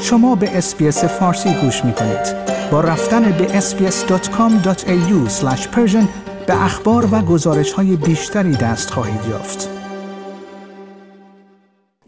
شما به SBS فارسی گوش می کنید. با رفتن به sbs.com.au به اخبار و گزارش های بیشتری دست خواهید یافت.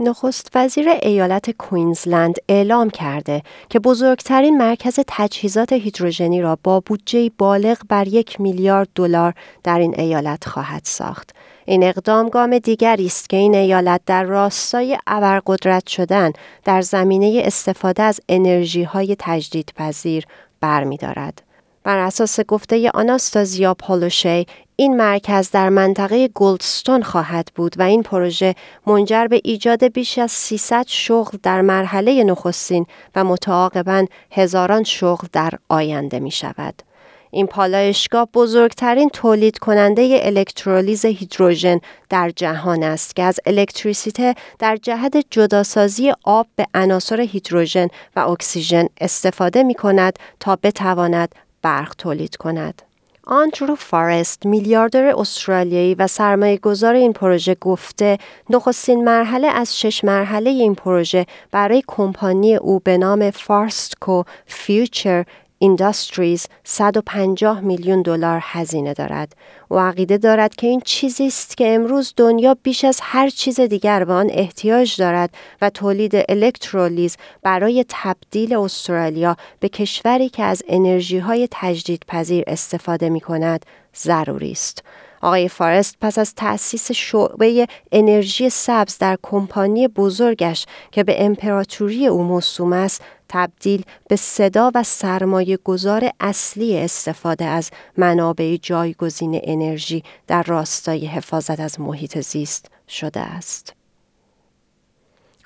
نخست وزیر ایالت کوینزلند اعلام کرده که بزرگترین مرکز تجهیزات هیدروژنی را با بودجه بالغ بر یک میلیارد دلار در این ایالت خواهد ساخت. این اقدام گام دیگری است که این ایالت در راستای ابرقدرت شدن در زمینه استفاده از انرژی های تجدیدپذیر برمیدارد. بر اساس گفته آناستازیا پالوشی این مرکز در منطقه گلدستون خواهد بود و این پروژه منجر به ایجاد بیش از 300 شغل در مرحله نخستین و متعاقبا هزاران شغل در آینده می شود. این پالایشگاه بزرگترین تولید کننده الکترولیز هیدروژن در جهان است که از الکتریسیته در جهت جداسازی آب به عناصر هیدروژن و اکسیژن استفاده می کند تا بتواند برق تولید کند. آندرو فارست میلیاردر استرالیایی و سرمایه گذار این پروژه گفته نخستین مرحله از شش مرحله این پروژه برای کمپانی او به نام Fortescue Future Industries 150 میلیون دلار هزینه دارد. و عقیده دارد که این چیزی است که امروز دنیا بیش از هر چیز دیگر به آن احتیاج دارد و تولید الکترولیز برای تبدیل استرالیا به کشوری که از انرژی های تجدیدپذیر استفاده می کند ضروری است. آقای فارست پس از تأسیس شعبه انرژی سبز در کمپانی بزرگش که به امپراتوری او موسوم است تبدیل به صدا و سرمایه گذار اصلی استفاده از منابع جایگزین انرژی در راستای حفاظت از محیط زیست شده است.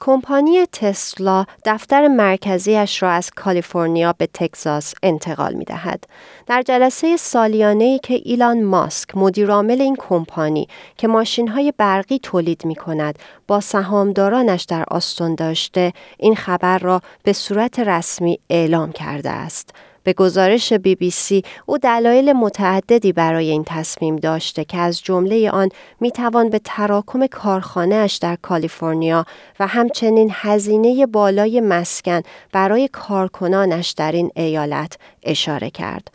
کمپانی تسلا دفتر مرکزیش را از کالیفرنیا به تگزاس انتقال می دهد. در جلسه سالیانه ای که ایلان ماسک مدیرعامل این کمپانی که ماشین های برقی تولید می کند با سهامدارانش در آستون داشته این خبر را به صورت رسمی اعلام کرده است. به گزارش بی بی سی او دلایل متعددی برای این تصمیم داشته که از جمله آن می توان به تراکم کارخانهاش در کالیفرنیا و همچنین هزینه بالای مسکن برای کارکنانش در این ایالت اشاره کرد.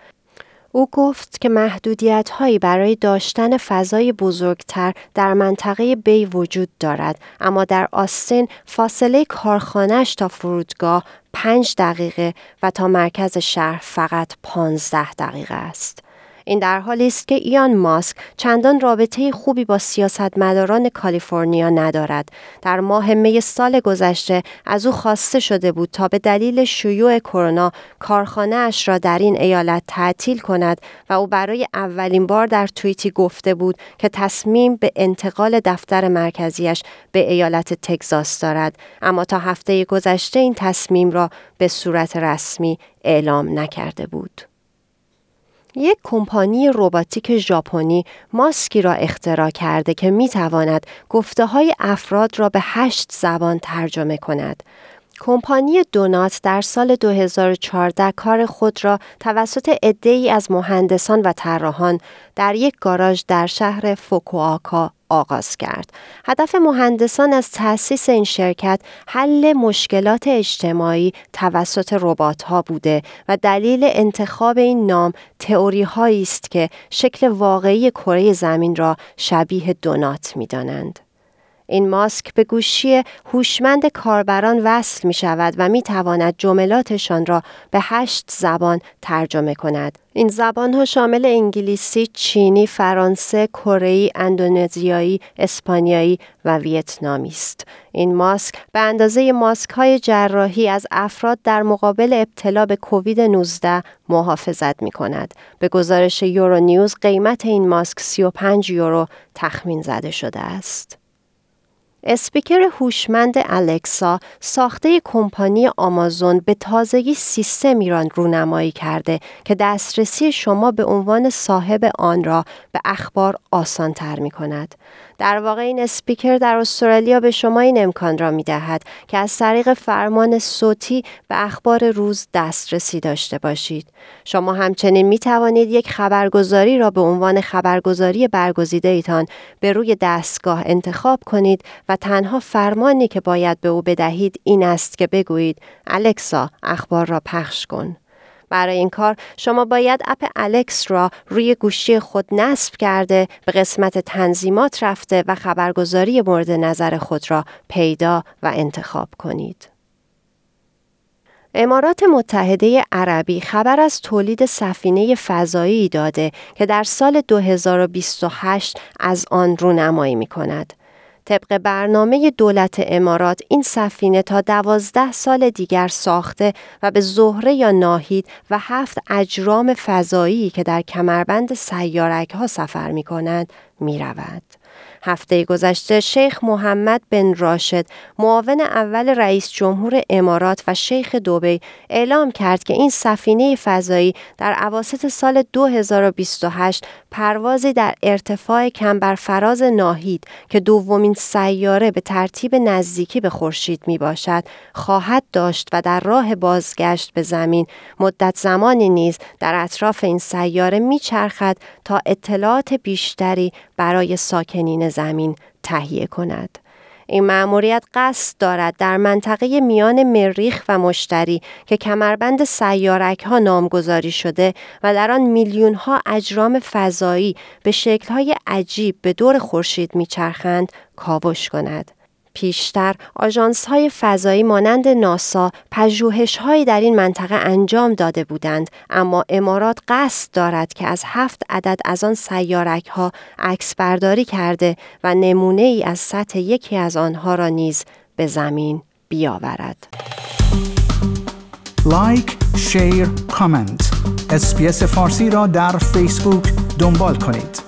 او گفت که محدودیت هایی برای داشتن فضای بزرگتر در منطقه بی وجود دارد اما در آستین فاصله کارخانهش تا فرودگاه پنج دقیقه و تا مرکز شهر فقط پانزده دقیقه است. این در حالی است که ایان ماسک چندان رابطه خوبی با سیاستمداران کالیفرنیا ندارد. در ماه می سال گذشته از او خواسته شده بود تا به دلیل شیوع کرونا کارخانه اش را در این ایالت تعطیل کند و او برای اولین بار در توییتی گفته بود که تصمیم به انتقال دفتر مرکزیش به ایالت تگزاس دارد اما تا هفته گذشته این تصمیم را به صورت رسمی اعلام نکرده بود. یک کمپانی رباتیک ژاپنی ماسکی را اختراع کرده که می تواند گفته های افراد را به هشت زبان ترجمه کند. کمپانی دونات در سال 2014 کار خود را توسط عده‌ای از مهندسان و طراحان در یک گاراژ در شهر فوکوآکا آغاز کرد. هدف مهندسان از تأسیس این شرکت حل مشکلات اجتماعی توسط ربات ها بوده و دلیل انتخاب این نام تئوری هایی است که شکل واقعی کره زمین را شبیه دونات می دانند. این ماسک به گوشی هوشمند کاربران وصل می شود و می تواند جملاتشان را به هشت زبان ترجمه کند. این زبان ها شامل انگلیسی، چینی، فرانسه، کره اندونزیایی، اسپانیایی و ویتنامی است. این ماسک به اندازه ماسک های جراحی از افراد در مقابل ابتلا به کووید 19 محافظت می کند. به گزارش یورو نیوز قیمت این ماسک 35 یورو تخمین زده شده است. اسپیکر هوشمند الکسا ساخته کمپانی آمازون به تازگی سیستم ایران رونمایی کرده که دسترسی شما به عنوان صاحب آن را به اخبار آسان تر می کند. در واقع این اسپیکر در استرالیا به شما این امکان را می دهد که از طریق فرمان صوتی به اخبار روز دسترسی داشته باشید. شما همچنین می توانید یک خبرگزاری را به عنوان خبرگزاری برگزیده ایتان به روی دستگاه انتخاب کنید و تنها فرمانی که باید به او بدهید این است که بگویید الکسا اخبار را پخش کن. برای این کار شما باید اپ الکس را روی گوشی خود نصب کرده به قسمت تنظیمات رفته و خبرگزاری مورد نظر خود را پیدا و انتخاب کنید. امارات متحده عربی خبر از تولید سفینه فضایی داده که در سال 2028 از آن رونمایی می کند. طبق برنامه دولت امارات این سفینه تا دوازده سال دیگر ساخته و به زهره یا ناهید و هفت اجرام فضایی که در کمربند سیارک ها سفر می کند می رود. هفته گذشته شیخ محمد بن راشد معاون اول رئیس جمهور امارات و شیخ دوبی اعلام کرد که این سفینه فضایی در عواسط سال 2028 پروازی در ارتفاع کمبر فراز ناهید که دومین سیاره به ترتیب نزدیکی به خورشید می باشد خواهد داشت و در راه بازگشت به زمین. مدت زمانی نیز در اطراف این سیاره می چرخد تا اطلاعات بیشتری برای ساکنین زمین تهیه کند. این مأموریت قصد دارد در منطقه میان مریخ و مشتری که کمربند سیارک ها نامگذاری شده و در آن میلیون ها اجرام فضایی به شکل های عجیب به دور خورشید میچرخند کاوش کند. پیشتر آژانس های فضایی مانند ناسا پژوهش هایی در این منطقه انجام داده بودند اما امارات قصد دارد که از هفت عدد از آن سیارک ها عکس برداری کرده و نمونه ای از سطح یکی از آنها را نیز به زمین بیاورد. لایک، شیر، کامنت. اسپیس فارسی را در فیسبوک دنبال کنید.